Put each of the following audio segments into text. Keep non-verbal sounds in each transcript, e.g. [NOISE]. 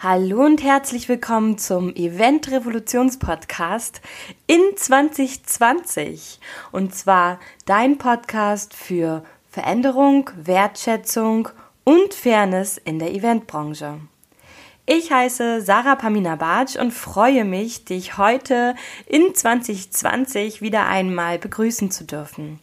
Hallo und herzlich willkommen zum Event Revolutions Podcast in 2020. Und zwar dein Podcast für Veränderung, Wertschätzung und Fairness in der Eventbranche. Ich heiße Sarah Pamina Bartsch und freue mich, dich heute in 2020 wieder einmal begrüßen zu dürfen.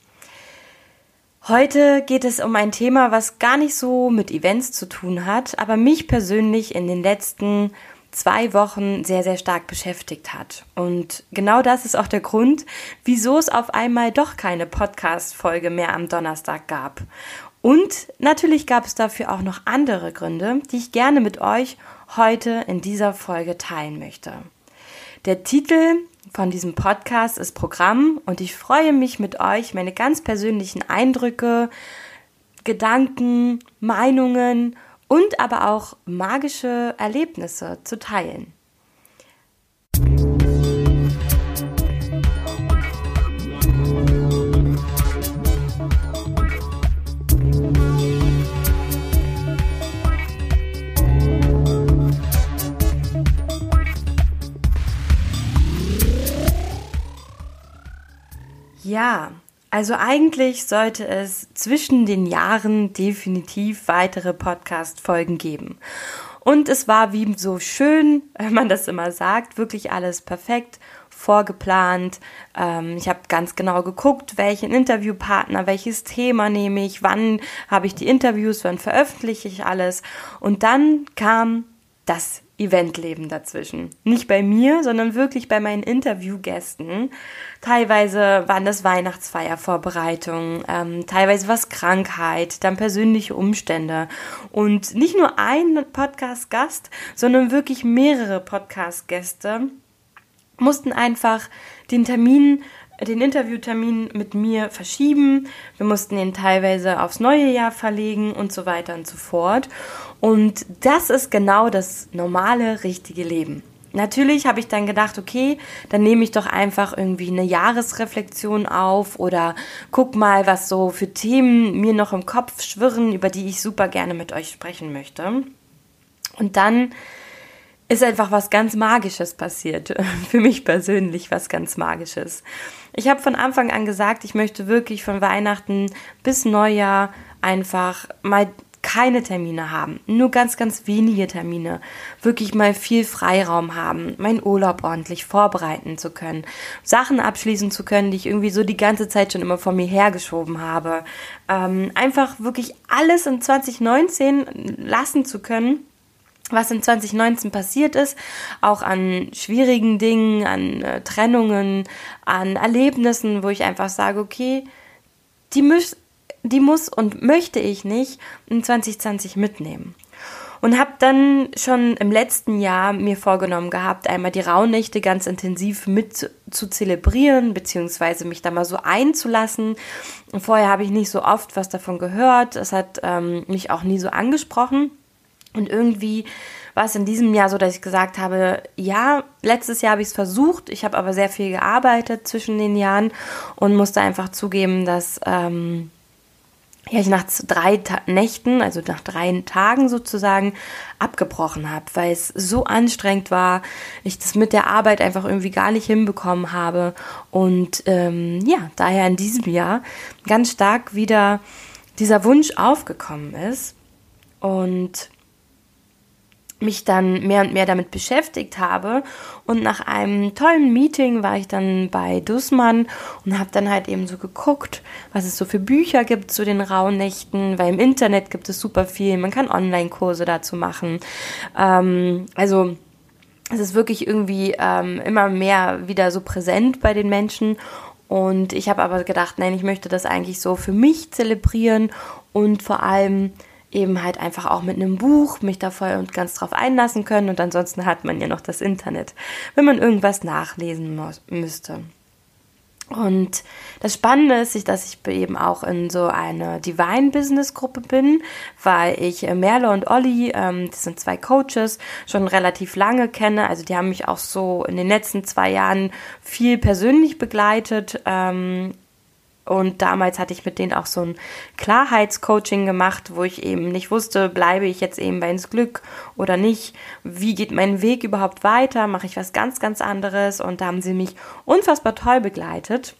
Heute geht es um ein Thema, was gar nicht so mit Events zu tun hat, aber mich persönlich in den letzten zwei Wochen sehr, sehr stark beschäftigt hat. Und genau das ist auch der Grund, wieso es auf einmal doch keine Podcast-Folge mehr am Donnerstag gab. Und natürlich gab es dafür auch noch andere Gründe, die ich gerne mit euch heute in dieser Folge teilen möchte. Der Titel von diesem Podcast ist Programm und ich freue mich mit euch, meine ganz persönlichen Eindrücke, Gedanken, Meinungen und aber auch magische Erlebnisse zu teilen. Ja, also eigentlich sollte es zwischen den Jahren definitiv weitere Podcast-Folgen geben. Und es war wie so schön, [LAUGHS] wenn man das immer sagt, wirklich alles perfekt vorgeplant. Ähm, ich habe ganz genau geguckt, welchen Interviewpartner, welches Thema nehme ich, wann habe ich die Interviews, wann veröffentliche ich alles. Und dann kam das Eventleben dazwischen. Nicht bei mir, sondern wirklich bei meinen Interviewgästen. Teilweise waren das Weihnachtsfeiervorbereitungen, ähm, teilweise was Krankheit, dann persönliche Umstände. Und nicht nur ein Podcast-Gast, sondern wirklich mehrere Podcast-Gäste mussten einfach den Termin den Interviewtermin mit mir verschieben. Wir mussten ihn teilweise aufs neue Jahr verlegen und so weiter und so fort. Und das ist genau das normale, richtige Leben. Natürlich habe ich dann gedacht, okay, dann nehme ich doch einfach irgendwie eine Jahresreflexion auf oder guck mal, was so für Themen mir noch im Kopf schwirren, über die ich super gerne mit euch sprechen möchte. Und dann ist einfach was ganz Magisches passiert. [LAUGHS] Für mich persönlich was ganz Magisches. Ich habe von Anfang an gesagt, ich möchte wirklich von Weihnachten bis Neujahr einfach mal keine Termine haben, nur ganz, ganz wenige Termine, wirklich mal viel Freiraum haben, meinen Urlaub ordentlich vorbereiten zu können, Sachen abschließen zu können, die ich irgendwie so die ganze Zeit schon immer vor mir hergeschoben habe, ähm, einfach wirklich alles in 2019 lassen zu können was in 2019 passiert ist, auch an schwierigen Dingen, an äh, Trennungen, an Erlebnissen, wo ich einfach sage, okay, die, muss, die muss und möchte ich nicht in 2020 mitnehmen. Und habe dann schon im letzten Jahr mir vorgenommen gehabt, einmal die Rauhnächte ganz intensiv mit zu, zu zelebrieren, beziehungsweise mich da mal so einzulassen. Vorher habe ich nicht so oft was davon gehört. Es hat ähm, mich auch nie so angesprochen. Und irgendwie war es in diesem Jahr so, dass ich gesagt habe, ja, letztes Jahr habe ich es versucht, ich habe aber sehr viel gearbeitet zwischen den Jahren und musste einfach zugeben, dass ähm, ja, ich nach drei Ta Nächten, also nach drei Tagen sozusagen, abgebrochen habe, weil es so anstrengend war, ich das mit der Arbeit einfach irgendwie gar nicht hinbekommen habe. Und ähm, ja, daher in diesem Jahr ganz stark wieder dieser Wunsch aufgekommen ist. Und mich dann mehr und mehr damit beschäftigt habe. Und nach einem tollen Meeting war ich dann bei Dussmann und habe dann halt eben so geguckt, was es so für Bücher gibt zu den Rauhnächten, weil im Internet gibt es super viel. Man kann Online-Kurse dazu machen. Ähm, also es ist wirklich irgendwie ähm, immer mehr wieder so präsent bei den Menschen. Und ich habe aber gedacht, nein, ich möchte das eigentlich so für mich zelebrieren und vor allem eben halt einfach auch mit einem Buch mich da voll und ganz drauf einlassen können und ansonsten hat man ja noch das Internet, wenn man irgendwas nachlesen müsste. Und das Spannende ist, dass ich eben auch in so eine Divine Business Gruppe bin, weil ich äh, Merle und Olli, ähm, das sind zwei Coaches, schon relativ lange kenne. Also die haben mich auch so in den letzten zwei Jahren viel persönlich begleitet. Ähm, Und damals hatte ich mit denen auch so ein Klarheitscoaching gemacht, wo ich eben nicht wusste, bleibe ich jetzt eben bei ins Glück oder nicht? Wie geht mein Weg überhaupt weiter? Mache ich was ganz, ganz anderes? Und da haben sie mich unfassbar toll begleitet.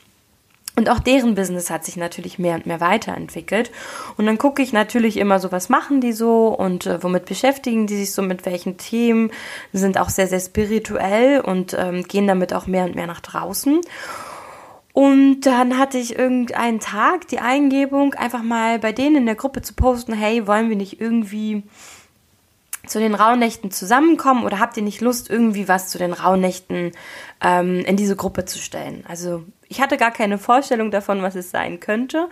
Und auch deren Business hat sich natürlich mehr und mehr weiterentwickelt. Und dann gucke ich natürlich immer so, was machen die so und äh, womit beschäftigen die sich so, mit welchen Themen, sind auch sehr, sehr spirituell und ähm, gehen damit auch mehr und mehr nach draußen. Und dann hatte ich irgendeinen Tag die Eingebung, einfach mal bei denen in der Gruppe zu posten, hey, wollen wir nicht irgendwie zu den Rauhnächten zusammenkommen oder habt ihr nicht Lust, irgendwie was zu den Rauhnächten ähm, in diese Gruppe zu stellen? Also ich hatte gar keine Vorstellung davon, was es sein könnte,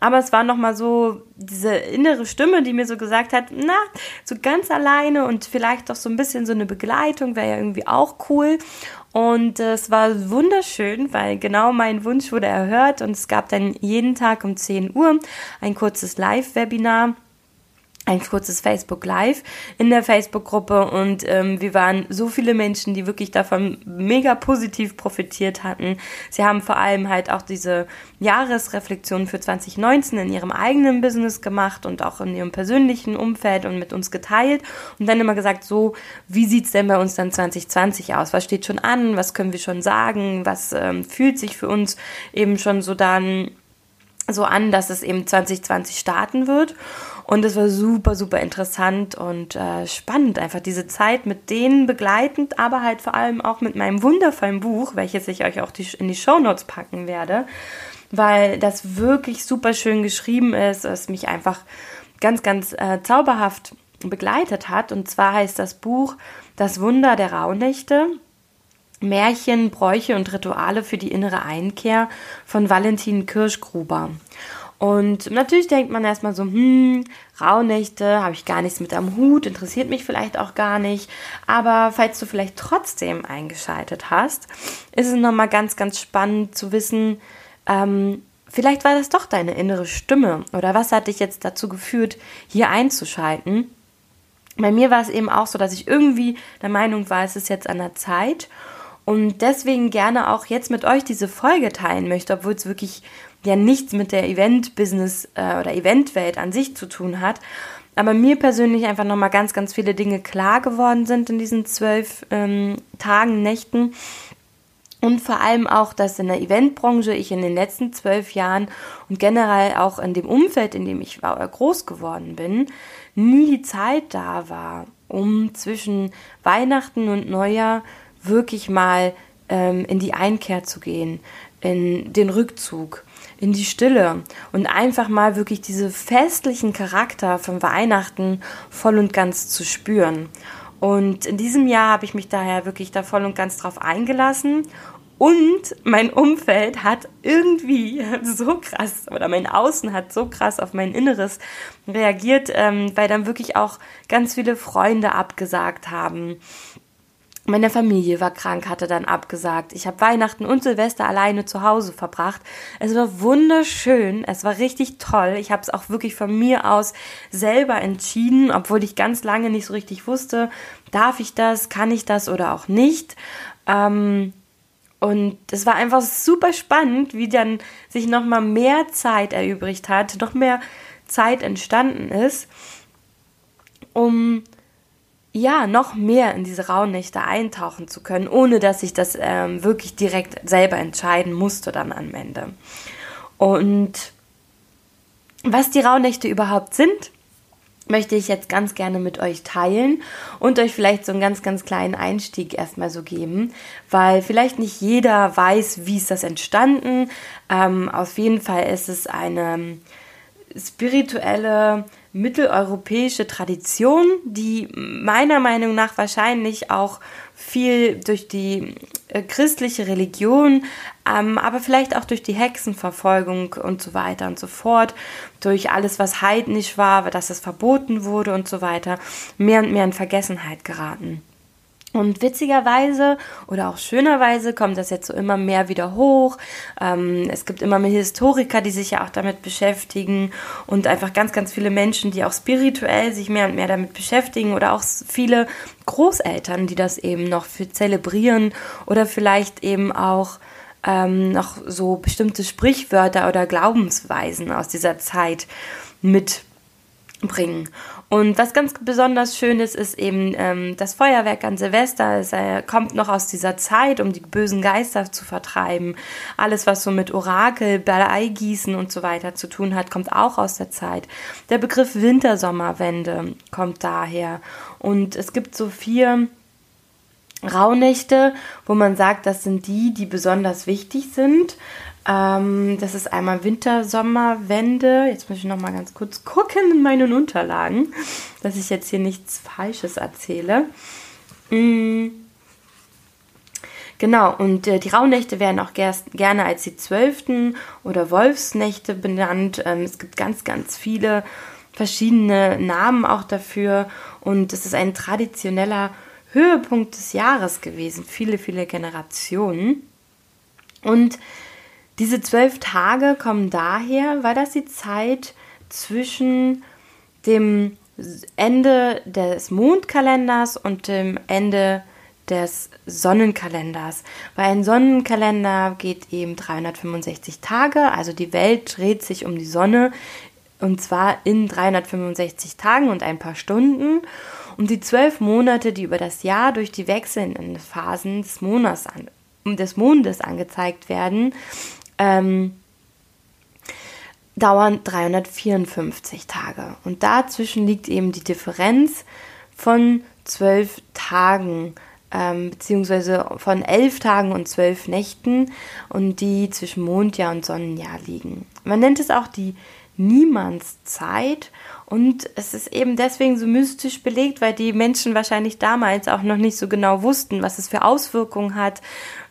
aber es war nochmal so diese innere Stimme, die mir so gesagt hat, na, so ganz alleine und vielleicht doch so ein bisschen so eine Begleitung wäre ja irgendwie auch cool. Und äh, es war wunderschön, weil genau mein Wunsch wurde erhört und es gab dann jeden Tag um 10 Uhr ein kurzes Live-Webinar ein kurzes Facebook Live in der Facebook-Gruppe und ähm, wir waren so viele Menschen, die wirklich davon mega positiv profitiert hatten. Sie haben vor allem halt auch diese Jahresreflexion für 2019 in ihrem eigenen Business gemacht und auch in ihrem persönlichen Umfeld und mit uns geteilt und dann immer gesagt, so, wie sieht's denn bei uns dann 2020 aus? Was steht schon an? Was können wir schon sagen? Was ähm, fühlt sich für uns eben schon so dann so an, dass es eben 2020 starten wird. Und es war super, super interessant und äh, spannend, einfach diese Zeit mit denen begleitend, aber halt vor allem auch mit meinem wundervollen Buch, welches ich euch auch die, in die Show Notes packen werde, weil das wirklich super schön geschrieben ist, es mich einfach ganz, ganz äh, zauberhaft begleitet hat. Und zwar heißt das Buch Das Wunder der Rauhnächte. Märchen, Bräuche und Rituale für die innere Einkehr von Valentin Kirschgruber. Und natürlich denkt man erstmal so, hm, Rauhnächte, habe ich gar nichts mit am Hut, interessiert mich vielleicht auch gar nicht. Aber falls du vielleicht trotzdem eingeschaltet hast, ist es nochmal ganz, ganz spannend zu wissen, ähm, vielleicht war das doch deine innere Stimme oder was hat dich jetzt dazu geführt, hier einzuschalten. Bei mir war es eben auch so, dass ich irgendwie der Meinung war, es ist jetzt an der Zeit und deswegen gerne auch jetzt mit euch diese Folge teilen möchte, obwohl es wirklich ja nichts mit der Event-Business äh, oder Eventwelt an sich zu tun hat. Aber mir persönlich einfach nochmal ganz, ganz viele Dinge klar geworden sind in diesen zwölf ähm, Tagen, Nächten. Und vor allem auch, dass in der Eventbranche ich in den letzten zwölf Jahren und generell auch in dem Umfeld, in dem ich groß geworden bin, nie die Zeit da war, um zwischen Weihnachten und Neujahr wirklich mal ähm, in die Einkehr zu gehen, in den Rückzug in die Stille und einfach mal wirklich diese festlichen Charakter von Weihnachten voll und ganz zu spüren. Und in diesem Jahr habe ich mich daher wirklich da voll und ganz drauf eingelassen. Und mein Umfeld hat irgendwie [LAUGHS] so krass, oder mein Außen hat so krass auf mein Inneres reagiert, ähm, weil dann wirklich auch ganz viele Freunde abgesagt haben meine Familie war krank, hatte dann abgesagt. Ich habe Weihnachten und Silvester alleine zu Hause verbracht. Es war wunderschön, es war richtig toll. Ich habe es auch wirklich von mir aus selber entschieden, obwohl ich ganz lange nicht so richtig wusste, darf ich das, kann ich das oder auch nicht. Ähm, und es war einfach super spannend, wie dann sich nochmal mehr Zeit erübrigt hat, noch mehr Zeit entstanden ist, um ja, noch mehr in diese Rauhnächte eintauchen zu können, ohne dass ich das ähm, wirklich direkt selber entscheiden musste dann am Ende. Und was die Rauhnächte überhaupt sind, möchte ich jetzt ganz gerne mit euch teilen und euch vielleicht so einen ganz, ganz kleinen Einstieg erstmal so geben, weil vielleicht nicht jeder weiß, wie ist das entstanden. Ähm, auf jeden Fall ist es eine spirituelle mitteleuropäische Tradition, die meiner Meinung nach wahrscheinlich auch viel durch die äh, christliche Religion, ähm, aber vielleicht auch durch die Hexenverfolgung und so weiter und so fort, durch alles, was heidnisch war, dass es verboten wurde und so weiter, mehr und mehr in Vergessenheit geraten. Und witzigerweise oder auch schönerweise kommt das jetzt so immer mehr wieder hoch. Ähm, es gibt immer mehr Historiker, die sich ja auch damit beschäftigen und einfach ganz, ganz viele Menschen, die auch spirituell sich mehr und mehr damit beschäftigen oder auch viele Großeltern, die das eben noch für zelebrieren oder vielleicht eben auch ähm, noch so bestimmte Sprichwörter oder Glaubensweisen aus dieser Zeit mitbringen. Und was ganz besonders schön ist, ist eben ähm, das Feuerwerk an Silvester. Es äh, kommt noch aus dieser Zeit, um die bösen Geister zu vertreiben. Alles, was so mit Orakel, Bleigießen und so weiter zu tun hat, kommt auch aus der Zeit. Der Begriff Wintersommerwende kommt daher. Und es gibt so vier Rauhnächte, wo man sagt, das sind die, die besonders wichtig sind. Ähm, das ist einmal Winter-Sommer-Wende. Jetzt muss ich noch mal ganz kurz gucken in meinen Unterlagen, dass ich jetzt hier nichts Falsches erzähle. Mhm. Genau, und äh, die Rauhnächte werden auch ger gerne als die Zwölften oder Wolfsnächte benannt. Ähm, es gibt ganz, ganz viele verschiedene Namen auch dafür. Und es ist ein traditioneller Höhepunkt des Jahres gewesen. Viele, viele Generationen. Und diese zwölf Tage kommen daher, weil das die Zeit zwischen dem Ende des Mondkalenders und dem Ende des Sonnenkalenders. Weil ein Sonnenkalender geht eben 365 Tage, also die Welt dreht sich um die Sonne und zwar in 365 Tagen und ein paar Stunden. Und die zwölf Monate, die über das Jahr durch die wechselnden Phasen des Monats an, des Mondes angezeigt werden, ähm, dauern 354 Tage. Und dazwischen liegt eben die Differenz von zwölf Tagen, ähm, beziehungsweise von elf Tagen und zwölf Nächten und die zwischen Mondjahr und Sonnenjahr liegen. Man nennt es auch die Niemandszeit und es ist eben deswegen so mystisch belegt, weil die Menschen wahrscheinlich damals auch noch nicht so genau wussten, was es für Auswirkungen hat,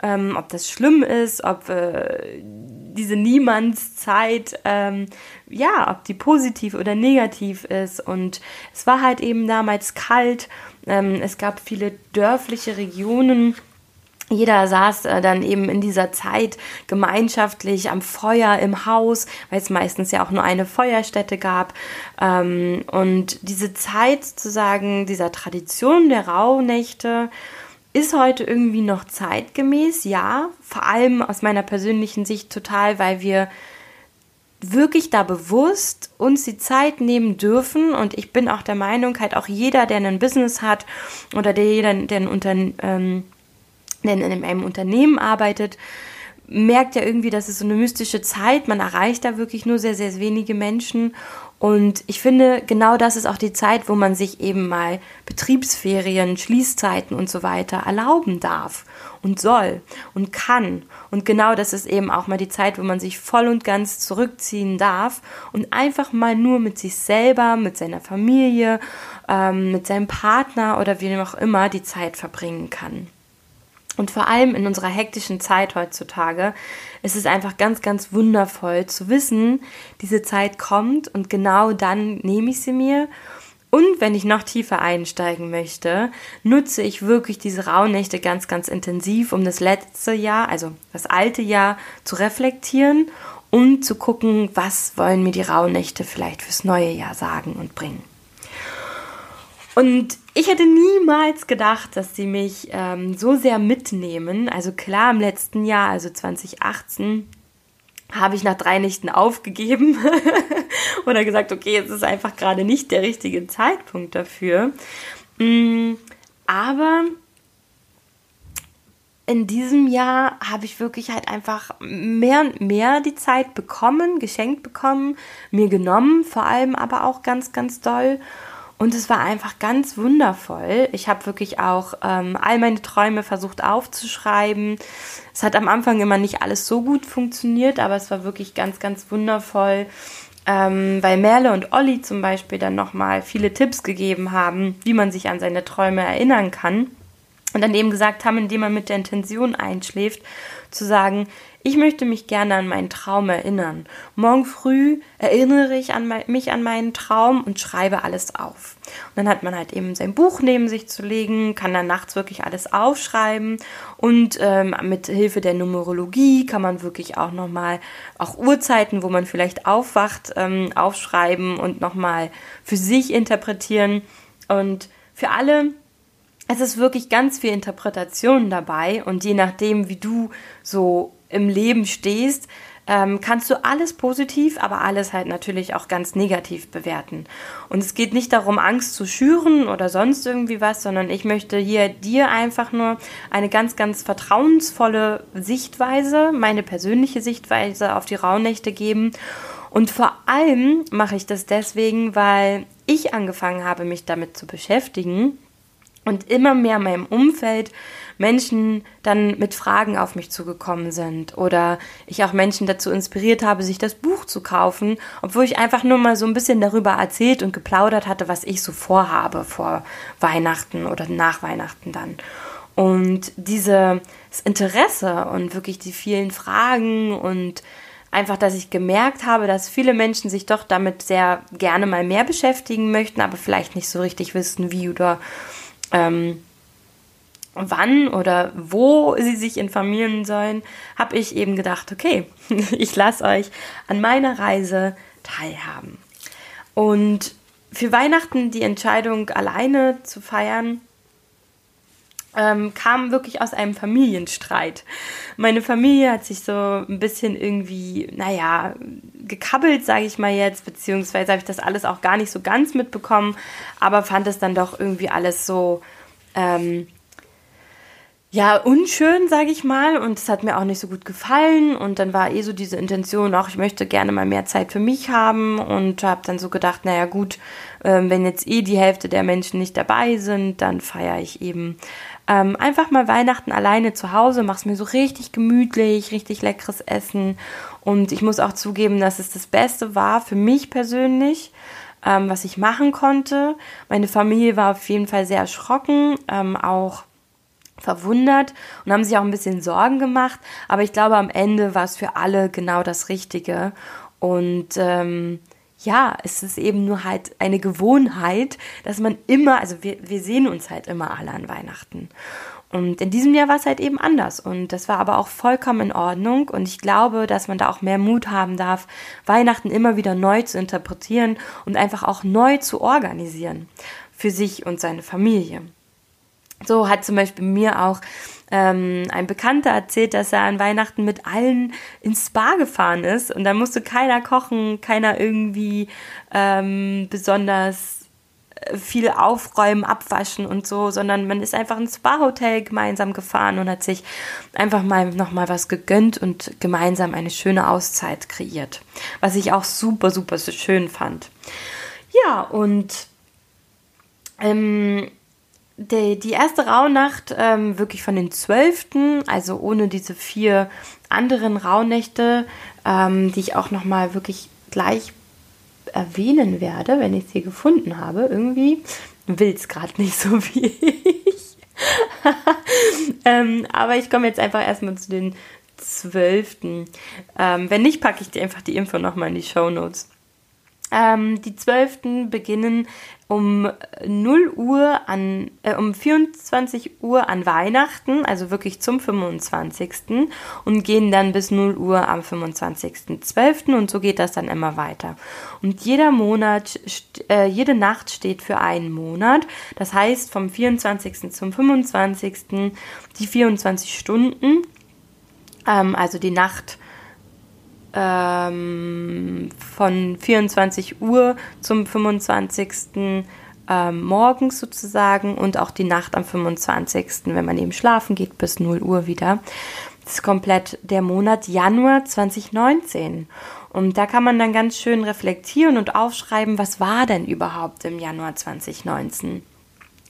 ähm, ob das schlimm ist, ob äh, diese Niemandszeit, ähm, ja, ob die positiv oder negativ ist. Und es war halt eben damals kalt. Ähm, es gab viele dörfliche Regionen jeder saß äh, dann eben in dieser Zeit gemeinschaftlich am Feuer im Haus, weil es meistens ja auch nur eine Feuerstätte gab. Ähm, und diese Zeit sozusagen dieser Tradition der Rauhnächte ist heute irgendwie noch zeitgemäß, ja. Vor allem aus meiner persönlichen Sicht total, weil wir wirklich da bewusst uns die Zeit nehmen dürfen und ich bin auch der Meinung, halt auch jeder, der ein Business hat oder der der ein Unternehmen in einem Unternehmen arbeitet, merkt ja irgendwie, das ist so eine mystische Zeit. Man erreicht da wirklich nur sehr, sehr wenige Menschen. Und ich finde, genau das ist auch die Zeit, wo man sich eben mal Betriebsferien, Schließzeiten und so weiter erlauben darf und soll und kann. Und genau das ist eben auch mal die Zeit, wo man sich voll und ganz zurückziehen darf und einfach mal nur mit sich selber, mit seiner Familie, ähm, mit seinem Partner oder wie auch immer die Zeit verbringen kann. Und vor allem in unserer hektischen Zeit heutzutage ist es einfach ganz, ganz wundervoll zu wissen, diese Zeit kommt und genau dann nehme ich sie mir. Und wenn ich noch tiefer einsteigen möchte, nutze ich wirklich diese Rauhnächte ganz, ganz intensiv, um das letzte Jahr, also das alte Jahr, zu reflektieren und zu gucken, was wollen mir die Rauhnächte vielleicht fürs neue Jahr sagen und bringen. Und ich hätte niemals gedacht, dass sie mich ähm, so sehr mitnehmen. Also klar, im letzten Jahr, also 2018, habe ich nach drei Nächten aufgegeben [LAUGHS] oder gesagt, okay, es ist einfach gerade nicht der richtige Zeitpunkt dafür. Mm, aber in diesem Jahr habe ich wirklich halt einfach mehr und mehr die Zeit bekommen, geschenkt bekommen, mir genommen, vor allem aber auch ganz, ganz doll. Und es war einfach ganz wundervoll. Ich habe wirklich auch ähm, all meine Träume versucht aufzuschreiben. Es hat am Anfang immer nicht alles so gut funktioniert, aber es war wirklich ganz, ganz wundervoll, ähm, weil Merle und Olli zum Beispiel dann nochmal viele Tipps gegeben haben, wie man sich an seine Träume erinnern kann. Und dann eben gesagt haben, indem man mit der Intention einschläft, zu sagen, ich möchte mich gerne an meinen Traum erinnern. Morgen früh erinnere ich an mein, mich an meinen Traum und schreibe alles auf. Und dann hat man halt eben sein Buch neben sich zu legen, kann dann nachts wirklich alles aufschreiben und ähm, mit Hilfe der Numerologie kann man wirklich auch nochmal auch Uhrzeiten, wo man vielleicht aufwacht, ähm, aufschreiben und nochmal für sich interpretieren. Und für alle, es ist wirklich ganz viel Interpretation dabei und je nachdem, wie du so im Leben stehst, ähm, kannst du alles positiv, aber alles halt natürlich auch ganz negativ bewerten. Und es geht nicht darum, Angst zu schüren oder sonst irgendwie was, sondern ich möchte hier dir einfach nur eine ganz, ganz vertrauensvolle Sichtweise, meine persönliche Sichtweise auf die Rauhnächte geben. Und vor allem mache ich das deswegen, weil ich angefangen habe, mich damit zu beschäftigen und immer mehr in meinem Umfeld Menschen dann mit Fragen auf mich zugekommen sind oder ich auch Menschen dazu inspiriert habe, sich das Buch zu kaufen, obwohl ich einfach nur mal so ein bisschen darüber erzählt und geplaudert hatte, was ich so vorhabe vor Weihnachten oder nach Weihnachten dann. Und dieses Interesse und wirklich die vielen Fragen und einfach, dass ich gemerkt habe, dass viele Menschen sich doch damit sehr gerne mal mehr beschäftigen möchten, aber vielleicht nicht so richtig wissen, wie oder ähm, wann oder wo sie sich informieren sollen, habe ich eben gedacht, okay, [LAUGHS] ich lasse euch an meiner Reise teilhaben. Und für Weihnachten die Entscheidung, alleine zu feiern, ähm, kam wirklich aus einem Familienstreit. Meine Familie hat sich so ein bisschen irgendwie, naja, gekabbelt, sage ich mal jetzt, beziehungsweise habe ich das alles auch gar nicht so ganz mitbekommen, aber fand es dann doch irgendwie alles so, ähm, ja, unschön, sage ich mal. Und es hat mir auch nicht so gut gefallen. Und dann war eh so diese Intention, auch ich möchte gerne mal mehr Zeit für mich haben. Und habe dann so gedacht, naja gut, äh, wenn jetzt eh die Hälfte der Menschen nicht dabei sind, dann feiere ich eben ähm, einfach mal Weihnachten alleine zu Hause, mach's mir so richtig gemütlich, richtig leckeres Essen. Und ich muss auch zugeben, dass es das Beste war für mich persönlich. Ähm, was ich machen konnte. Meine Familie war auf jeden Fall sehr erschrocken, ähm, auch verwundert und haben sich auch ein bisschen Sorgen gemacht. Aber ich glaube, am Ende war es für alle genau das Richtige. Und ähm, ja, es ist eben nur halt eine Gewohnheit, dass man immer, also wir, wir sehen uns halt immer alle an Weihnachten. Und in diesem Jahr war es halt eben anders. Und das war aber auch vollkommen in Ordnung. Und ich glaube, dass man da auch mehr Mut haben darf, Weihnachten immer wieder neu zu interpretieren und einfach auch neu zu organisieren für sich und seine Familie. So hat zum Beispiel mir auch ähm, ein Bekannter erzählt, dass er an Weihnachten mit allen ins Spa gefahren ist und da musste keiner kochen, keiner irgendwie ähm, besonders äh, viel aufräumen, abwaschen und so, sondern man ist einfach ins Spa-Hotel gemeinsam gefahren und hat sich einfach mal nochmal was gegönnt und gemeinsam eine schöne Auszeit kreiert. Was ich auch super, super schön fand. Ja, und ähm, die, die erste Rauhnacht ähm, wirklich von den zwölften, also ohne diese vier anderen Rauhnächte, ähm, die ich auch nochmal wirklich gleich erwähnen werde, wenn ich sie gefunden habe. Irgendwie will es gerade nicht so wie ich. [LAUGHS] ähm, aber ich komme jetzt einfach erstmal zu den zwölften. Ähm, wenn nicht, packe ich dir einfach die Info nochmal in die Show Notes. Ähm, die zwölften beginnen um 0 Uhr an, äh, um 24 Uhr an Weihnachten, also wirklich zum 25. und gehen dann bis 0 Uhr am 25.12. und so geht das dann immer weiter. Und jeder Monat, äh, jede Nacht steht für einen Monat. Das heißt vom 24. zum 25. die 24 Stunden, ähm, also die Nacht ähm, von 24 Uhr zum 25. Ähm, morgens sozusagen und auch die Nacht am 25., wenn man eben schlafen geht, bis 0 Uhr wieder. Das ist komplett der Monat Januar 2019. Und da kann man dann ganz schön reflektieren und aufschreiben, was war denn überhaupt im Januar 2019?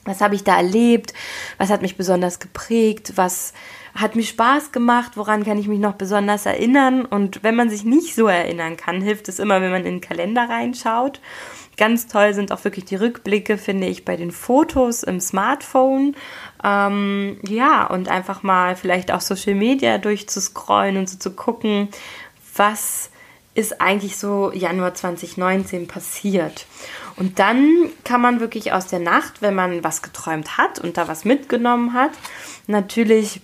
Was habe ich da erlebt? Was hat mich besonders geprägt? Was hat mir Spaß gemacht, woran kann ich mich noch besonders erinnern. Und wenn man sich nicht so erinnern kann, hilft es immer, wenn man in den Kalender reinschaut. Ganz toll sind auch wirklich die Rückblicke, finde ich, bei den Fotos im Smartphone. Ähm, ja, und einfach mal vielleicht auch Social Media durchzuscrollen und so zu gucken, was ist eigentlich so Januar 2019 passiert. Und dann kann man wirklich aus der Nacht, wenn man was geträumt hat und da was mitgenommen hat, natürlich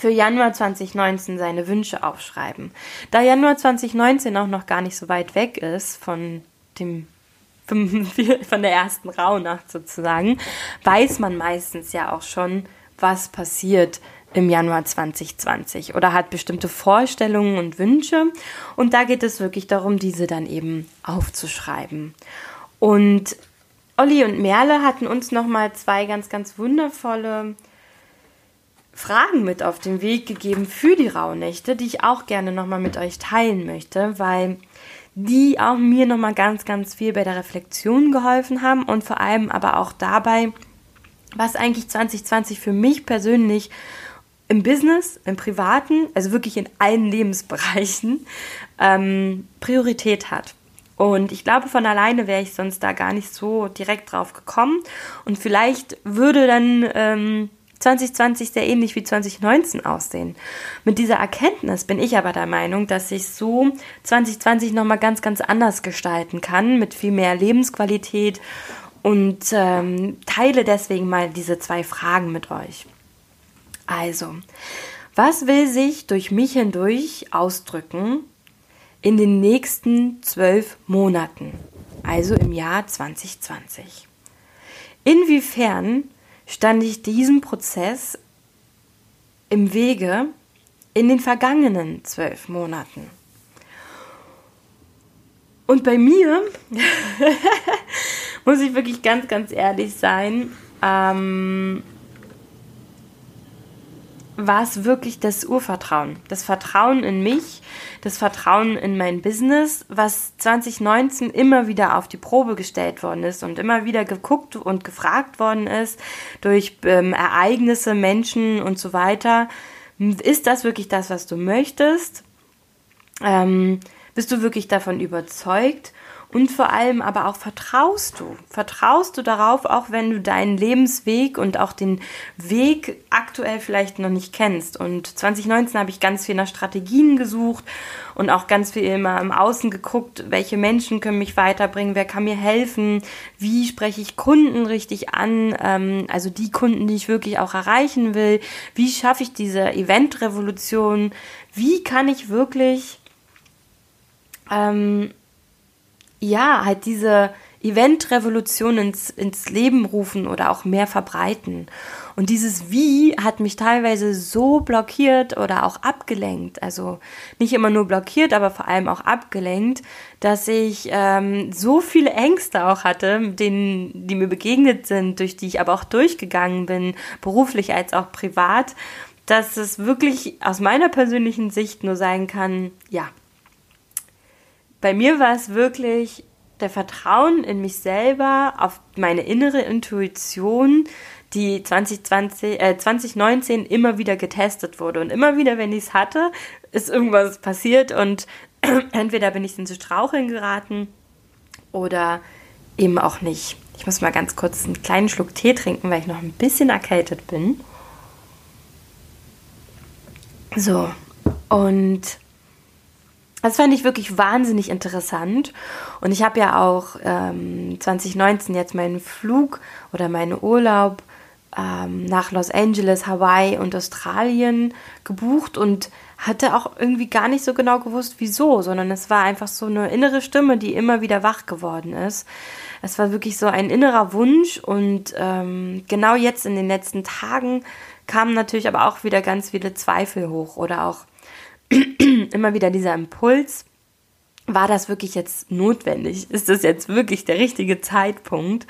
für Januar 2019 seine Wünsche aufschreiben. Da Januar 2019 auch noch gar nicht so weit weg ist von dem von der ersten Rauhnacht sozusagen, weiß man meistens ja auch schon, was passiert im Januar 2020 oder hat bestimmte Vorstellungen und Wünsche. Und da geht es wirklich darum, diese dann eben aufzuschreiben. Und Olli und Merle hatten uns nochmal zwei ganz, ganz wundervolle Fragen mit auf den Weg gegeben für die Rauhnächte, die ich auch gerne nochmal mit euch teilen möchte, weil die auch mir nochmal ganz, ganz viel bei der Reflexion geholfen haben und vor allem aber auch dabei, was eigentlich 2020 für mich persönlich im Business, im Privaten, also wirklich in allen Lebensbereichen ähm, Priorität hat. Und ich glaube, von alleine wäre ich sonst da gar nicht so direkt drauf gekommen. Und vielleicht würde dann ähm, 2020 sehr ähnlich wie 2019 aussehen. Mit dieser Erkenntnis bin ich aber der Meinung, dass ich so 2020 nochmal ganz, ganz anders gestalten kann, mit viel mehr Lebensqualität und ähm, teile deswegen mal diese zwei Fragen mit euch. Also, was will sich durch mich hindurch ausdrücken in den nächsten zwölf Monaten, also im Jahr 2020? Inwiefern stand ich diesem Prozess im Wege in den vergangenen zwölf Monaten. Und bei mir, [LAUGHS] muss ich wirklich ganz, ganz ehrlich sein, ähm, war es wirklich das Urvertrauen, das Vertrauen in mich, das Vertrauen in mein Business, was 2019 immer wieder auf die Probe gestellt worden ist und immer wieder geguckt und gefragt worden ist durch ähm, Ereignisse, Menschen und so weiter. Ist das wirklich das, was du möchtest? Ähm, bist du wirklich davon überzeugt? Und vor allem aber auch vertraust du. Vertraust du darauf, auch wenn du deinen Lebensweg und auch den Weg aktuell vielleicht noch nicht kennst. Und 2019 habe ich ganz viel nach Strategien gesucht und auch ganz viel immer im Außen geguckt, welche Menschen können mich weiterbringen, wer kann mir helfen, wie spreche ich Kunden richtig an, ähm, also die Kunden, die ich wirklich auch erreichen will, wie schaffe ich diese Eventrevolution, wie kann ich wirklich ähm, ja, halt diese Eventrevolution ins, ins Leben rufen oder auch mehr verbreiten. Und dieses Wie hat mich teilweise so blockiert oder auch abgelenkt. Also nicht immer nur blockiert, aber vor allem auch abgelenkt, dass ich ähm, so viele Ängste auch hatte, denen, die mir begegnet sind, durch die ich aber auch durchgegangen bin, beruflich als auch privat, dass es wirklich aus meiner persönlichen Sicht nur sein kann, ja, bei mir war es wirklich der Vertrauen in mich selber, auf meine innere Intuition, die 2020, äh, 2019 immer wieder getestet wurde. Und immer wieder, wenn ich es hatte, ist irgendwas passiert und [CLEARS THROAT] entweder bin ich ins Straucheln geraten oder eben auch nicht. Ich muss mal ganz kurz einen kleinen Schluck Tee trinken, weil ich noch ein bisschen erkältet bin. So, und das fand ich wirklich wahnsinnig interessant. Und ich habe ja auch ähm, 2019 jetzt meinen Flug oder meinen Urlaub ähm, nach Los Angeles, Hawaii und Australien gebucht und hatte auch irgendwie gar nicht so genau gewusst, wieso, sondern es war einfach so eine innere Stimme, die immer wieder wach geworden ist. Es war wirklich so ein innerer Wunsch und ähm, genau jetzt in den letzten Tagen kamen natürlich aber auch wieder ganz viele Zweifel hoch oder auch [CLEARS THROAT] immer wieder dieser Impuls, war das wirklich jetzt notwendig? Ist das jetzt wirklich der richtige Zeitpunkt?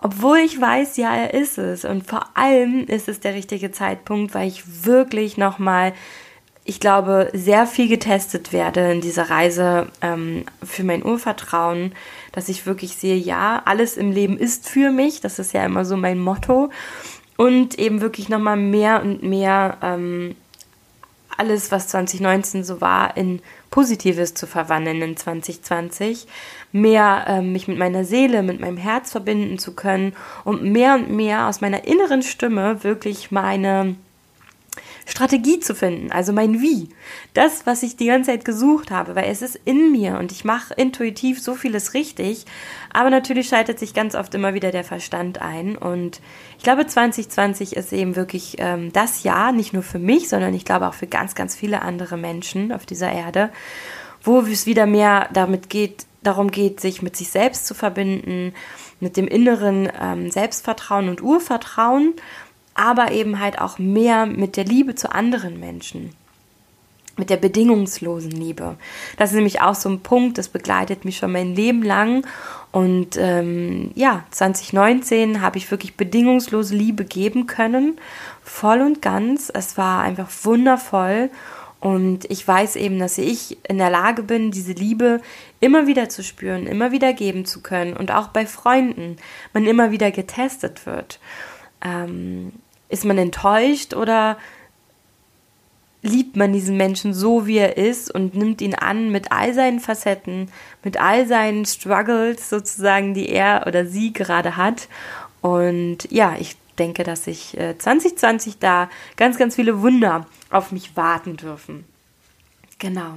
Obwohl ich weiß, ja, er ist es. Und vor allem ist es der richtige Zeitpunkt, weil ich wirklich nochmal, ich glaube, sehr viel getestet werde in dieser Reise ähm, für mein Urvertrauen, dass ich wirklich sehe, ja, alles im Leben ist für mich. Das ist ja immer so mein Motto. Und eben wirklich nochmal mehr und mehr ähm, alles, was 2019 so war, in Positives zu verwandeln in 2020, mehr äh, mich mit meiner Seele, mit meinem Herz verbinden zu können und mehr und mehr aus meiner inneren Stimme wirklich meine Strategie zu finden, also mein Wie. Das, was ich die ganze Zeit gesucht habe, weil es ist in mir und ich mache intuitiv so vieles richtig, aber natürlich schaltet sich ganz oft immer wieder der Verstand ein und ich glaube 2020 ist eben wirklich ähm, das Jahr, nicht nur für mich, sondern ich glaube auch für ganz, ganz viele andere Menschen auf dieser Erde, wo es wieder mehr damit geht, darum geht, sich mit sich selbst zu verbinden, mit dem inneren ähm, Selbstvertrauen und Urvertrauen aber eben halt auch mehr mit der Liebe zu anderen Menschen mit der bedingungslosen Liebe. Das ist nämlich auch so ein Punkt, das begleitet mich schon mein Leben lang. Und ähm, ja, 2019 habe ich wirklich bedingungslose Liebe geben können, voll und ganz. Es war einfach wundervoll. Und ich weiß eben, dass ich in der Lage bin, diese Liebe immer wieder zu spüren, immer wieder geben zu können. Und auch bei Freunden, man immer wieder getestet wird. Ähm, ist man enttäuscht oder liebt man diesen Menschen so, wie er ist und nimmt ihn an mit all seinen Facetten, mit all seinen Struggles sozusagen, die er oder sie gerade hat. Und ja, ich denke, dass ich 2020 äh, da ganz, ganz viele Wunder auf mich warten dürfen. Genau.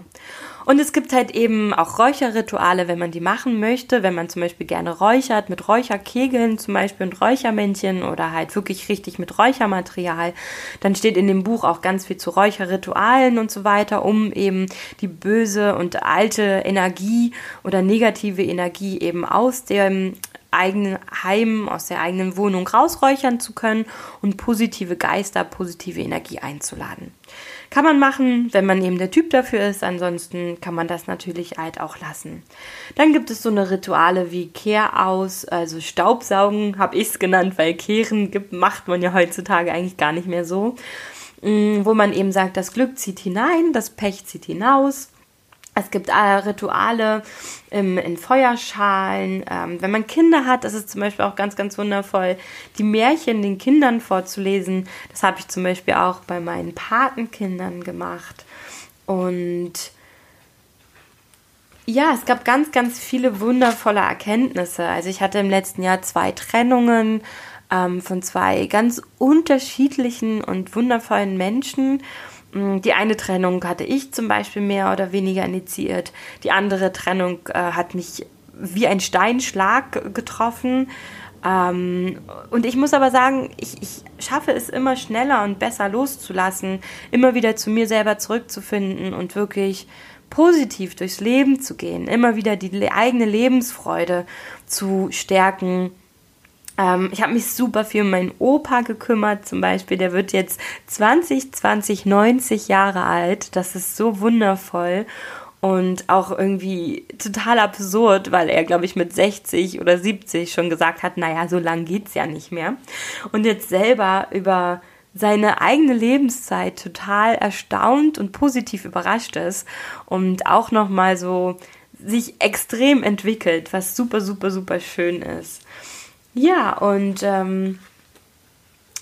Und es gibt halt eben auch Räucherrituale, wenn man die machen möchte, wenn man zum Beispiel gerne räuchert, mit Räucherkegeln zum Beispiel und Räuchermännchen oder halt wirklich richtig mit Räuchermaterial. Dann steht in dem Buch auch ganz viel zu Räucherritualen und so weiter, um eben die böse und alte Energie oder negative Energie eben aus dem eigenen Heim, aus der eigenen Wohnung rausräuchern zu können und positive Geister, positive Energie einzuladen. Kann man machen, wenn man eben der Typ dafür ist. Ansonsten kann man das natürlich halt auch lassen. Dann gibt es so eine Rituale wie Kehr aus, also Staubsaugen habe ich es genannt, weil Kehren gibt, macht man ja heutzutage eigentlich gar nicht mehr so. Mm, wo man eben sagt, das Glück zieht hinein, das Pech zieht hinaus. Es gibt äh, Rituale in Feuerschalen. Ähm, wenn man Kinder hat, ist es zum Beispiel auch ganz, ganz wundervoll, die Märchen den Kindern vorzulesen. Das habe ich zum Beispiel auch bei meinen Patenkindern gemacht. Und ja, es gab ganz, ganz viele wundervolle Erkenntnisse. Also ich hatte im letzten Jahr zwei Trennungen ähm, von zwei ganz unterschiedlichen und wundervollen Menschen. Mm, die eine Trennung hatte ich zum Beispiel mehr oder weniger initiiert. Die andere Trennung äh, hat mich wie ein Steinschlag getroffen. Ähm, und ich muss aber sagen, ich, ich schaffe es immer schneller und besser loszulassen, immer wieder zu mir selber zurückzufinden und wirklich positiv durchs Leben zu gehen, immer wieder die eigene Lebensfreude zu stärken ähm, ich habe mich super viel um meinen Opa gekümmert, zum Beispiel. Der wird jetzt 20, 20, 90 Jahre alt. Das ist so wundervoll und auch irgendwie total absurd, weil er, glaube ich, mit 60 oder 70 schon gesagt hat, naja, so lang geht's ja nicht mehr. Und jetzt selber über seine eigene Lebenszeit total erstaunt und positiv überrascht ist und auch nochmal so sich extrem entwickelt, was super, super, super schön ist. Ja, und ähm,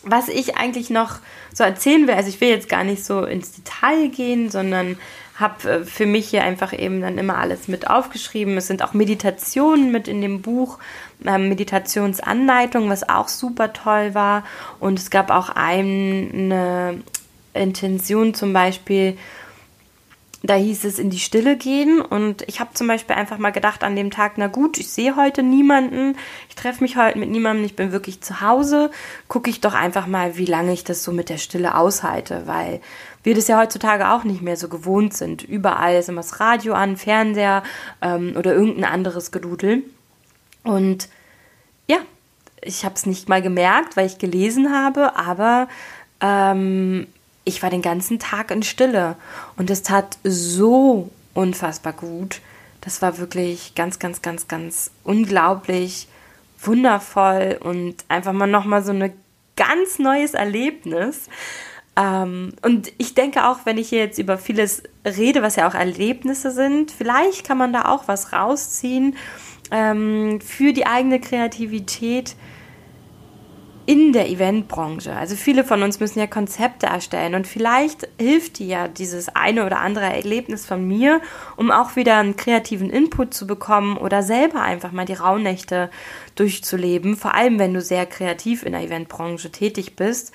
was ich eigentlich noch so erzählen will, also ich will jetzt gar nicht so ins Detail gehen, sondern habe äh, für mich hier einfach eben dann immer alles mit aufgeschrieben. Es sind auch Meditationen mit in dem Buch, ähm, Meditationsanleitung, was auch super toll war. Und es gab auch eine Intention zum Beispiel, da hieß es in die Stille gehen. Und ich habe zum Beispiel einfach mal gedacht an dem Tag, na gut, ich sehe heute niemanden, ich treffe mich heute mit niemandem, ich bin wirklich zu Hause, gucke ich doch einfach mal, wie lange ich das so mit der Stille aushalte, weil wir das ja heutzutage auch nicht mehr so gewohnt sind. Überall ist immer das Radio an, Fernseher ähm, oder irgendein anderes Gedudel. Und ja, ich habe es nicht mal gemerkt, weil ich gelesen habe, aber ähm, ich war den ganzen Tag in Stille und es tat so unfassbar gut. Das war wirklich ganz, ganz, ganz, ganz unglaublich, wundervoll und einfach mal nochmal so ein ganz neues Erlebnis. Ähm, und ich denke auch, wenn ich hier jetzt über vieles rede, was ja auch Erlebnisse sind, vielleicht kann man da auch was rausziehen ähm, für die eigene Kreativität in der Eventbranche. Also viele von uns müssen ja Konzepte erstellen und vielleicht hilft dir ja dieses eine oder andere Erlebnis von mir, um auch wieder einen kreativen Input zu bekommen oder selber einfach mal die Rauhnächte durchzuleben, vor allem wenn du sehr kreativ in der Eventbranche tätig bist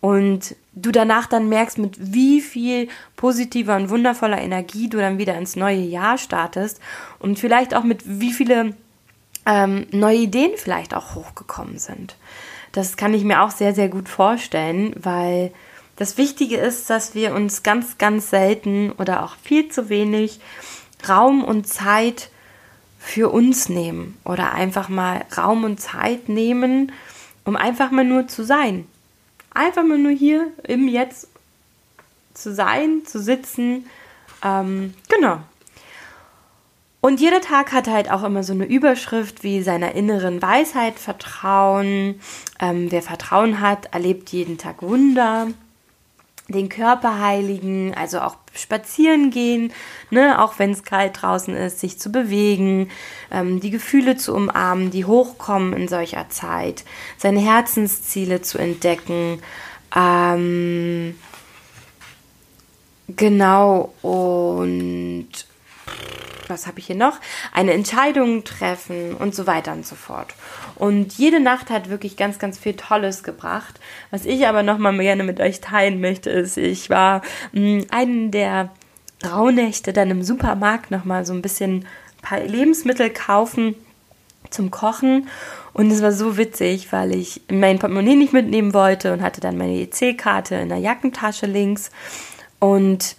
und du danach dann merkst, mit wie viel positiver und wundervoller Energie du dann wieder ins neue Jahr startest und vielleicht auch mit wie viele ähm, neue Ideen vielleicht auch hochgekommen sind. Das kann ich mir auch sehr, sehr gut vorstellen, weil das Wichtige ist, dass wir uns ganz, ganz selten oder auch viel zu wenig Raum und Zeit für uns nehmen oder einfach mal Raum und Zeit nehmen, um einfach mal nur zu sein. Einfach mal nur hier im Jetzt zu sein, zu sitzen. Ähm, genau. Und jeder Tag hat halt auch immer so eine Überschrift wie seiner inneren Weisheit Vertrauen. Ähm, wer Vertrauen hat, erlebt jeden Tag Wunder. Den Körper heiligen, also auch spazieren gehen, ne, auch wenn es kalt draußen ist, sich zu bewegen, ähm, die Gefühle zu umarmen, die hochkommen in solcher Zeit, seine Herzensziele zu entdecken. Ähm, genau, und was habe ich hier noch? Eine Entscheidung treffen und so weiter und so fort. Und jede Nacht hat wirklich ganz, ganz viel Tolles gebracht. Was ich aber nochmal gerne mit euch teilen möchte, ist, ich war mh, mm, einen der Rauhnächte dann im Supermarkt nochmal so ein bisschen ein paar Lebensmittel kaufen zum Kochen. Und es war so witzig, weil ich mein Portemonnaie nicht mitnehmen wollte und hatte dann meine EC-Karte in der Jackentasche links. Und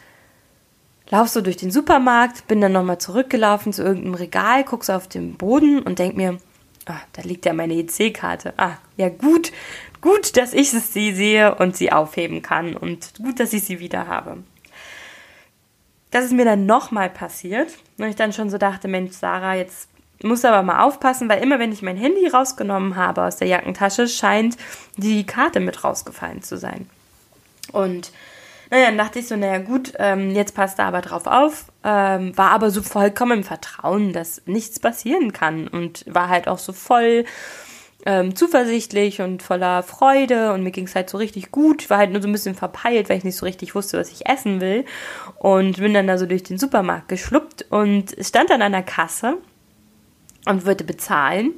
lauf so durch den Supermarkt, bin dann nochmal zurückgelaufen zu irgendeinem Regal, guck so auf den Boden und denk mir, ah, da liegt ja meine EC-Karte. Ah, ja gut, gut, dass ich sie sehe und sie aufheben kann und gut, dass ich sie wieder habe. Das ist mir dann nochmal passiert und ich dann schon so dachte, Mensch, Sarah, jetzt muss aber mal aufpassen, weil immer wenn ich mein Handy rausgenommen habe aus der Jackentasche, scheint die Karte mit rausgefallen zu sein. Und naja, dann dachte ich so, naja gut, ähm, jetzt passt er aber drauf auf, ähm, war aber so vollkommen im Vertrauen, dass nichts passieren kann und war halt auch so voll ähm, zuversichtlich und voller Freude und mir ging es halt so richtig gut. war halt nur so ein bisschen verpeilt, weil ich nicht so richtig wusste, was ich essen will und bin dann da so durch den Supermarkt geschluppt und stand dann an der Kasse und wollte bezahlen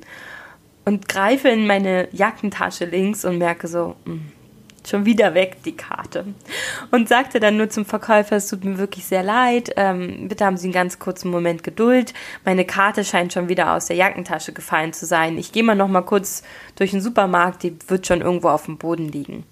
und greife in meine Jackentasche links und merke so, mh, hm, schon wieder weg, die Karte. Und sagte dann nur zum Verkäufer, es tut mir wirklich sehr leid, ähm, bitte haben Sie einen ganz kurzen Moment Geduld. Meine Karte scheint schon wieder aus der Jackentasche gefallen zu sein. Ich gehe mal noch mal kurz durch den Supermarkt, die wird schon irgendwo auf dem Boden liegen.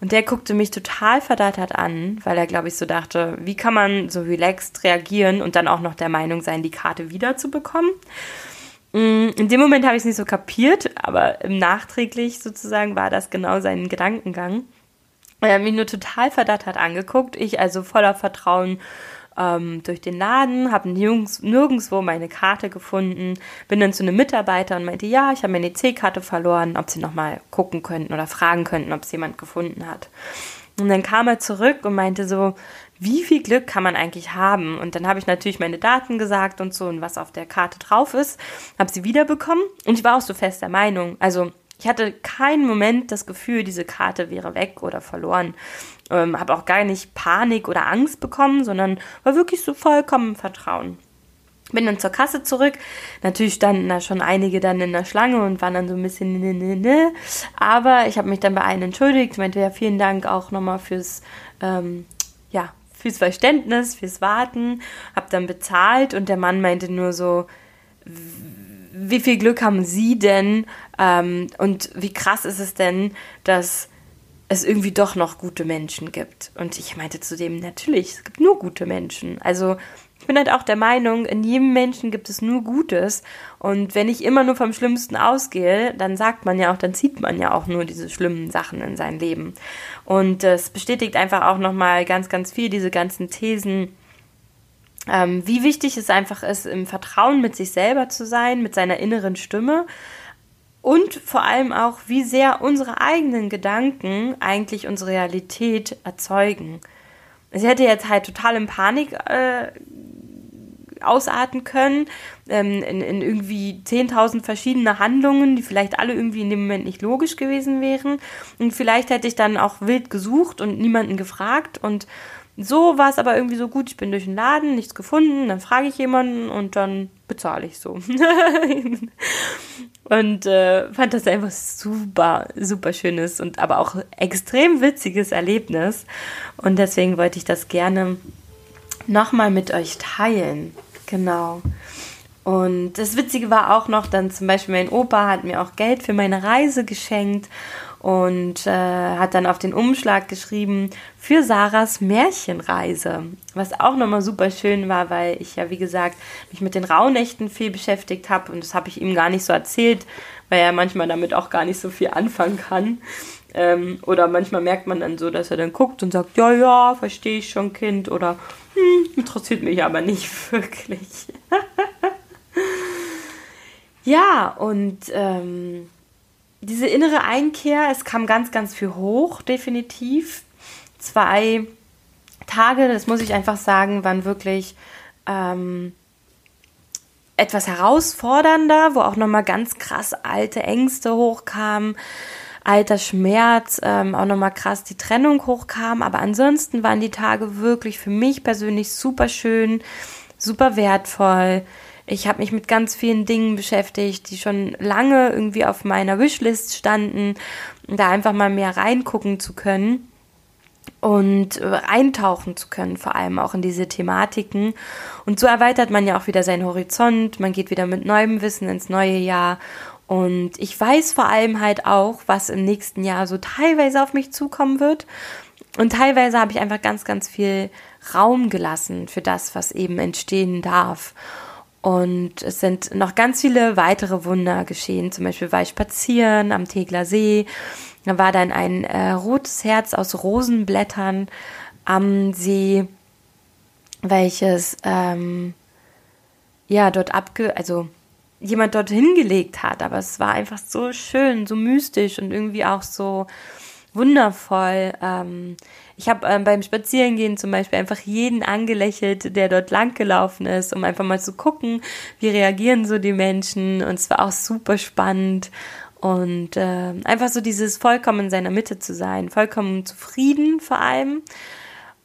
Und der guckte mich total verdattert an, weil er, glaube ich, so dachte, wie kann man so relaxed reagieren und dann auch noch der Meinung sein, die Karte wiederzubekommen. Mm, in dem Moment habe ich es nicht so kapiert, aber nachträglich sozusagen war das genau sein Gedankengang. Er hat mich nur total verdattert angeguckt. Ich also voller Vertrauen ähm, durch den Laden, habe nirgendwo meine Karte gefunden, bin dann zu einem Mitarbeiter und meinte, ja, ich habe meine C-Karte verloren, ob sie nochmal gucken könnten oder fragen könnten, ob es jemand gefunden hat. Und dann kam er zurück und meinte so, wie viel Glück kann man eigentlich haben? Und dann habe ich natürlich meine Daten gesagt und so und was auf der Karte drauf ist, habe sie wiederbekommen und ich war auch so fest der Meinung, also ich hatte keinen Moment das Gefühl, diese Karte wäre weg oder verloren. Ähm, habe auch gar nicht Panik oder Angst bekommen, sondern war wirklich so vollkommen Vertrauen. Bin dann zur Kasse zurück. Natürlich standen da schon einige dann in der Schlange und waren dann so ein bisschen ne, ne, ne. Aber ich habe mich dann bei allen entschuldigt. Meinte ja vielen Dank auch nochmal fürs ähm, fürs Verständnis, fürs Warten, habe dann bezahlt und der Mann meinte nur so, wie viel Glück haben Sie denn ähm, und wie krass ist es denn, dass es irgendwie doch noch gute Menschen gibt. Und ich meinte zu dem, natürlich, es gibt nur gute Menschen. Also ich bin halt auch der Meinung, in jedem Menschen gibt es nur Gutes. Und wenn ich immer nur vom Schlimmsten ausgehe, dann sagt man ja auch, dann sieht man ja auch nur diese schlimmen Sachen in sein Leben. Und es bestätigt einfach auch nochmal ganz, ganz viel diese ganzen Thesen, ähm, wie wichtig es einfach ist, im Vertrauen mit sich selber zu sein, mit seiner inneren Stimme. Und vor allem auch, wie sehr unsere eigenen Gedanken eigentlich unsere Realität erzeugen. Ich hätte jetzt halt total in Panik äh, ausarten können, ähm, in, in irgendwie 10.000 verschiedene Handlungen, die vielleicht alle irgendwie in dem Moment nicht logisch gewesen wären. Und vielleicht hätte ich dann auch wild gesucht und niemanden gefragt und so war es aber irgendwie so gut, ich bin durch den Laden, nichts gefunden, dann frage ich jemanden und dann bezahle ich so. [LAUGHS] und äh, fand das einfach super, super schönes und aber auch extrem witziges Erlebnis. Und deswegen wollte ich das gerne nochmal mit euch teilen. Genau. Und das Witzige war auch noch, dann zum Beispiel mein Opa hat mir auch Geld für meine Reise geschenkt und äh, hat dann auf den Umschlag geschrieben für Sarahs Märchenreise, was auch nochmal super schön war, weil ich ja wie gesagt mich mit den Rauhnächten viel beschäftigt habe und das habe ich ihm gar nicht so erzählt, weil er manchmal damit auch gar nicht so viel anfangen kann. Ähm, oder manchmal merkt man dann so, dass er dann guckt und sagt, ja, ja, verstehe ich schon, Kind. Oder hm, interessiert mich aber nicht [LAUGHS] wirklich. [LAUGHS] ja, und ähm, diese innere Einkehr, es kam ganz, ganz viel hoch, definitiv. Zwei Tage, das muss ich einfach sagen, waren wirklich ähm, etwas herausfordernder, wo auch nochmal ganz krass alte Ängste hochkamen, alter Schmerz, ähm, auch nochmal krass die Trennung hochkam. Aber ansonsten waren die Tage wirklich für mich persönlich super schön, super wertvoll. Ich habe mich mit ganz vielen Dingen beschäftigt, die schon lange irgendwie auf meiner Wishlist standen, da einfach mal mehr reingucken zu können und eintauchen zu können, vor allem auch in diese Thematiken. Und so erweitert man ja auch wieder seinen Horizont, man geht wieder mit neuem Wissen ins neue Jahr. Und ich weiß vor allem halt auch, was im nächsten Jahr so teilweise auf mich zukommen wird. Und teilweise habe ich einfach ganz, ganz viel Raum gelassen für das, was eben entstehen darf. Und es sind noch ganz viele weitere Wunder geschehen. Zum Beispiel war ich spazieren am Tegler See da war dann ein äh, rotes Herz aus Rosenblättern am See, welches ähm, ja dort abge, also jemand dort hingelegt hat. Aber es war einfach so schön, so mystisch und irgendwie auch so wundervoll. Ähm, ich habe ähm, beim Spazierengehen zum Beispiel einfach jeden angelächelt, der dort lang gelaufen ist, um einfach mal zu gucken, wie reagieren so die Menschen. Und es war auch super spannend. Und äh, einfach so dieses vollkommen in seiner Mitte zu sein, vollkommen zufrieden vor allem.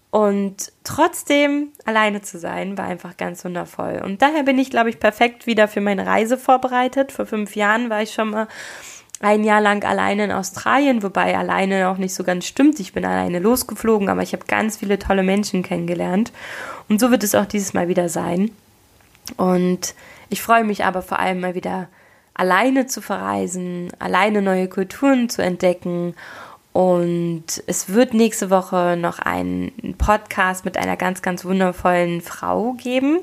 Und trotzdem alleine zu sein, war einfach ganz wundervoll. Und daher bin ich, glaube ich, perfekt wieder für meine Reise vorbereitet. Vor fünf Jahren war ich schon mal ein Jahr lang alleine in Australien, wobei alleine auch nicht so ganz stimmt. Ich bin alleine losgeflogen, aber ich habe ganz viele tolle Menschen kennengelernt. Und so wird es auch dieses Mal wieder sein. Und ich freue mich aber vor allem mal wieder alleine zu verreisen, alleine neue Kulturen zu entdecken. Und es wird nächste Woche noch einen Podcast mit einer ganz, ganz wundervollen Frau geben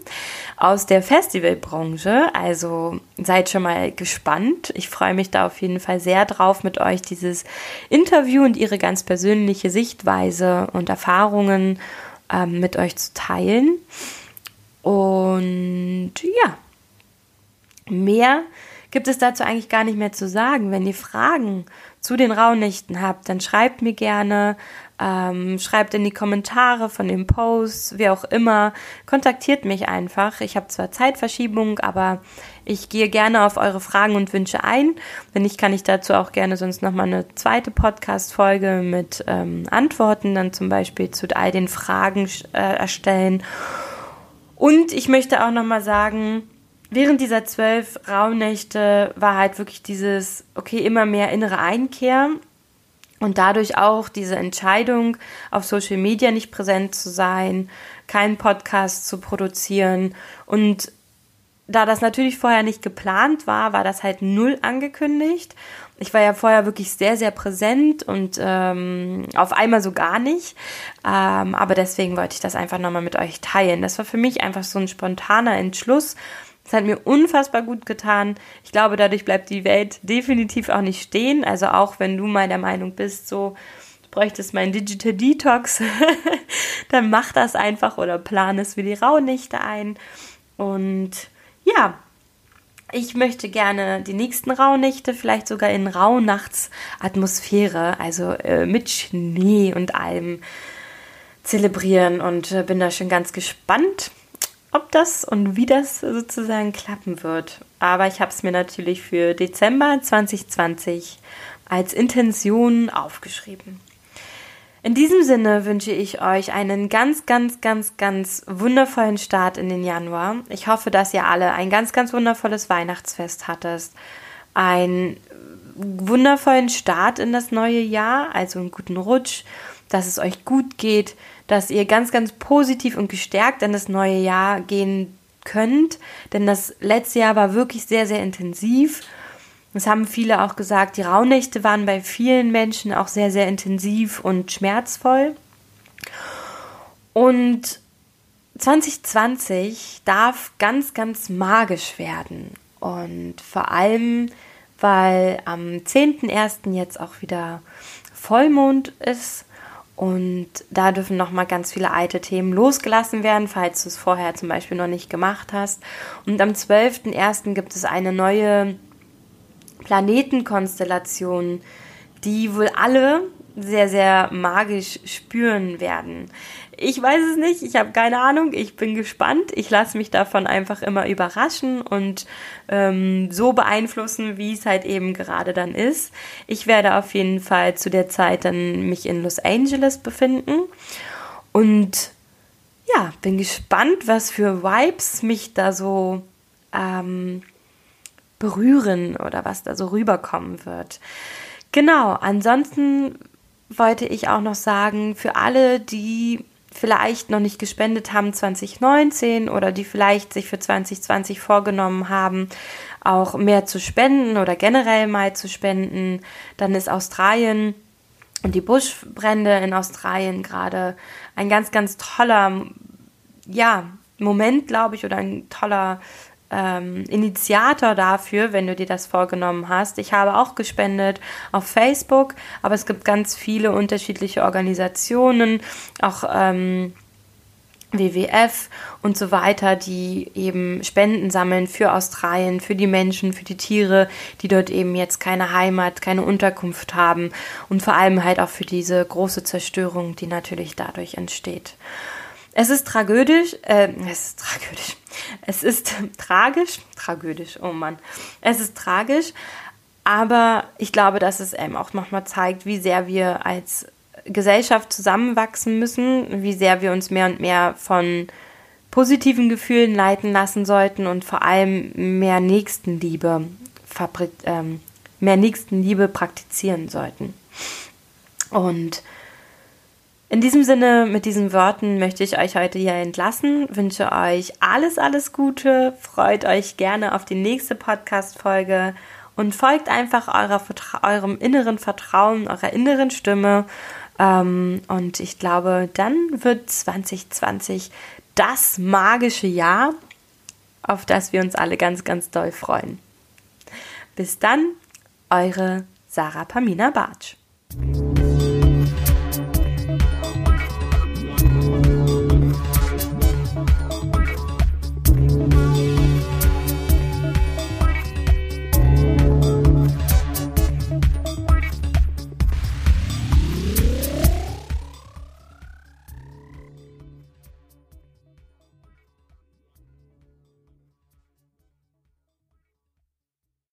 aus der Festivalbranche. Also seid schon mal gespannt. Ich freue mich da auf jeden Fall sehr drauf, mit euch dieses Interview und ihre ganz persönliche Sichtweise und Erfahrungen ähm, mit euch zu teilen. Und ja, mehr gibt es dazu eigentlich gar nicht mehr zu sagen. Wenn ihr Fragen zu den Rauhnächten habt, dann schreibt mir gerne, ähm, schreibt in die Kommentare von den Posts, wie auch immer. Kontaktiert mich einfach. Ich habe zwar Zeitverschiebung, aber ich gehe gerne auf eure Fragen und Wünsche ein. Wenn nicht, kann ich dazu auch gerne sonst nochmal eine zweite Podcast-Folge mit ähm, Antworten dann zum Beispiel zu all den Fragen äh, erstellen. Und ich möchte auch nochmal sagen, während dieser zwölf Rauhnächte war halt wirklich dieses, okay, immer mehr innere Einkehr und dadurch auch diese Entscheidung, auf Social Media nicht präsent zu sein, keinen Podcast zu produzieren und da das natürlich vorher nicht geplant war, war das halt null angekündigt. Ich war ja vorher wirklich sehr, sehr präsent und ähm, auf einmal so gar nicht. Ähm, aber deswegen wollte ich das einfach nochmal mit euch teilen. Das war für mich einfach so ein spontaner Entschluss, es hat mir unfassbar gut getan. Ich glaube, dadurch bleibt die Welt definitiv auch nicht stehen. Also auch wenn du mal der Meinung bist, so, bräuchtest meinen Digital Detox, [LAUGHS] dann mach das einfach oder plan es für die Rauhnächte ein. Und ja, ich möchte gerne die nächsten Rauhnächte vielleicht sogar in Rauhnachtsatmosphäre, also äh, mit Schnee und allem zelebrieren und äh, bin da schon ganz gespannt ob das und wie das sozusagen klappen wird. Aber ich habe es mir natürlich für Dezember 2020 als Intention aufgeschrieben. In diesem Sinne wünsche ich euch einen ganz, ganz, ganz, ganz wundervollen Start in den Januar. Ich hoffe, dass ihr alle ein ganz, ganz wundervolles Weihnachtsfest hattest. Einen wundervollen Start in das neue Jahr, also einen guten Rutsch, dass es euch gut geht, dass ihr ganz, ganz positiv und gestärkt in das neue Jahr gehen könnt. Denn das letzte Jahr war wirklich sehr, sehr intensiv. Das haben viele auch gesagt. Die Rauhnächte waren bei vielen Menschen auch sehr, sehr intensiv und schmerzvoll. Und 2020 darf ganz, ganz magisch werden. Und vor allem, weil am 10.01. jetzt auch wieder Vollmond ist. Und da dürfen nochmal ganz viele alte Themen losgelassen werden, falls du es vorher zum Beispiel noch nicht gemacht hast. Und am 12.01. gibt es eine neue Planetenkonstellation, die wohl alle sehr, sehr magisch spüren werden. Ich weiß es nicht, ich habe keine Ahnung, ich bin gespannt. Ich lasse mich davon einfach immer überraschen und ähm, so beeinflussen, wie es halt eben gerade dann ist. Ich werde auf jeden Fall zu der Zeit dann mich in Los Angeles befinden und ja, bin gespannt, was für Vibes mich da so ähm, berühren oder was da so rüberkommen wird. Genau, ansonsten wollte ich auch noch sagen, für alle, die vielleicht noch nicht gespendet haben 2019 oder die vielleicht sich für 2020 vorgenommen haben, auch mehr zu spenden oder generell mal zu spenden, dann ist Australien und die Buschbrände in Australien gerade ein ganz, ganz toller, ja, Moment, glaube ich, oder ein toller ähm, Initiator dafür, wenn du dir das vorgenommen hast. Ich habe auch gespendet auf Facebook, aber es gibt ganz viele unterschiedliche Organisationen, auch ähm, WWF und so weiter, die eben Spenden sammeln für Australien, für die Menschen, für die Tiere, die dort eben jetzt keine Heimat, keine Unterkunft haben und vor allem halt auch für diese große Zerstörung, die natürlich dadurch entsteht. Es ist tragödisch, äh, es ist tragödisch, es ist tragisch, tragödisch, oh Mann, es ist tragisch, aber ich glaube, dass es eben auch nochmal zeigt, wie sehr wir als Gesellschaft zusammenwachsen müssen, wie sehr wir uns mehr und mehr von positiven Gefühlen leiten lassen sollten und vor allem mehr Nächstenliebe, ähm, mehr Nächstenliebe praktizieren sollten. Und in diesem Sinne, mit diesen Worten möchte ich euch heute hier entlassen, wünsche euch alles, alles Gute, freut euch gerne auf die nächste Podcast-Folge und folgt einfach eurer, eurem inneren Vertrauen, eurer inneren Stimme. Ähm, und ich glaube, dann wird 2020 das magische Jahr, auf das wir uns alle ganz, ganz doll freuen. Bis dann, eure Sarah Pamina Bartsch.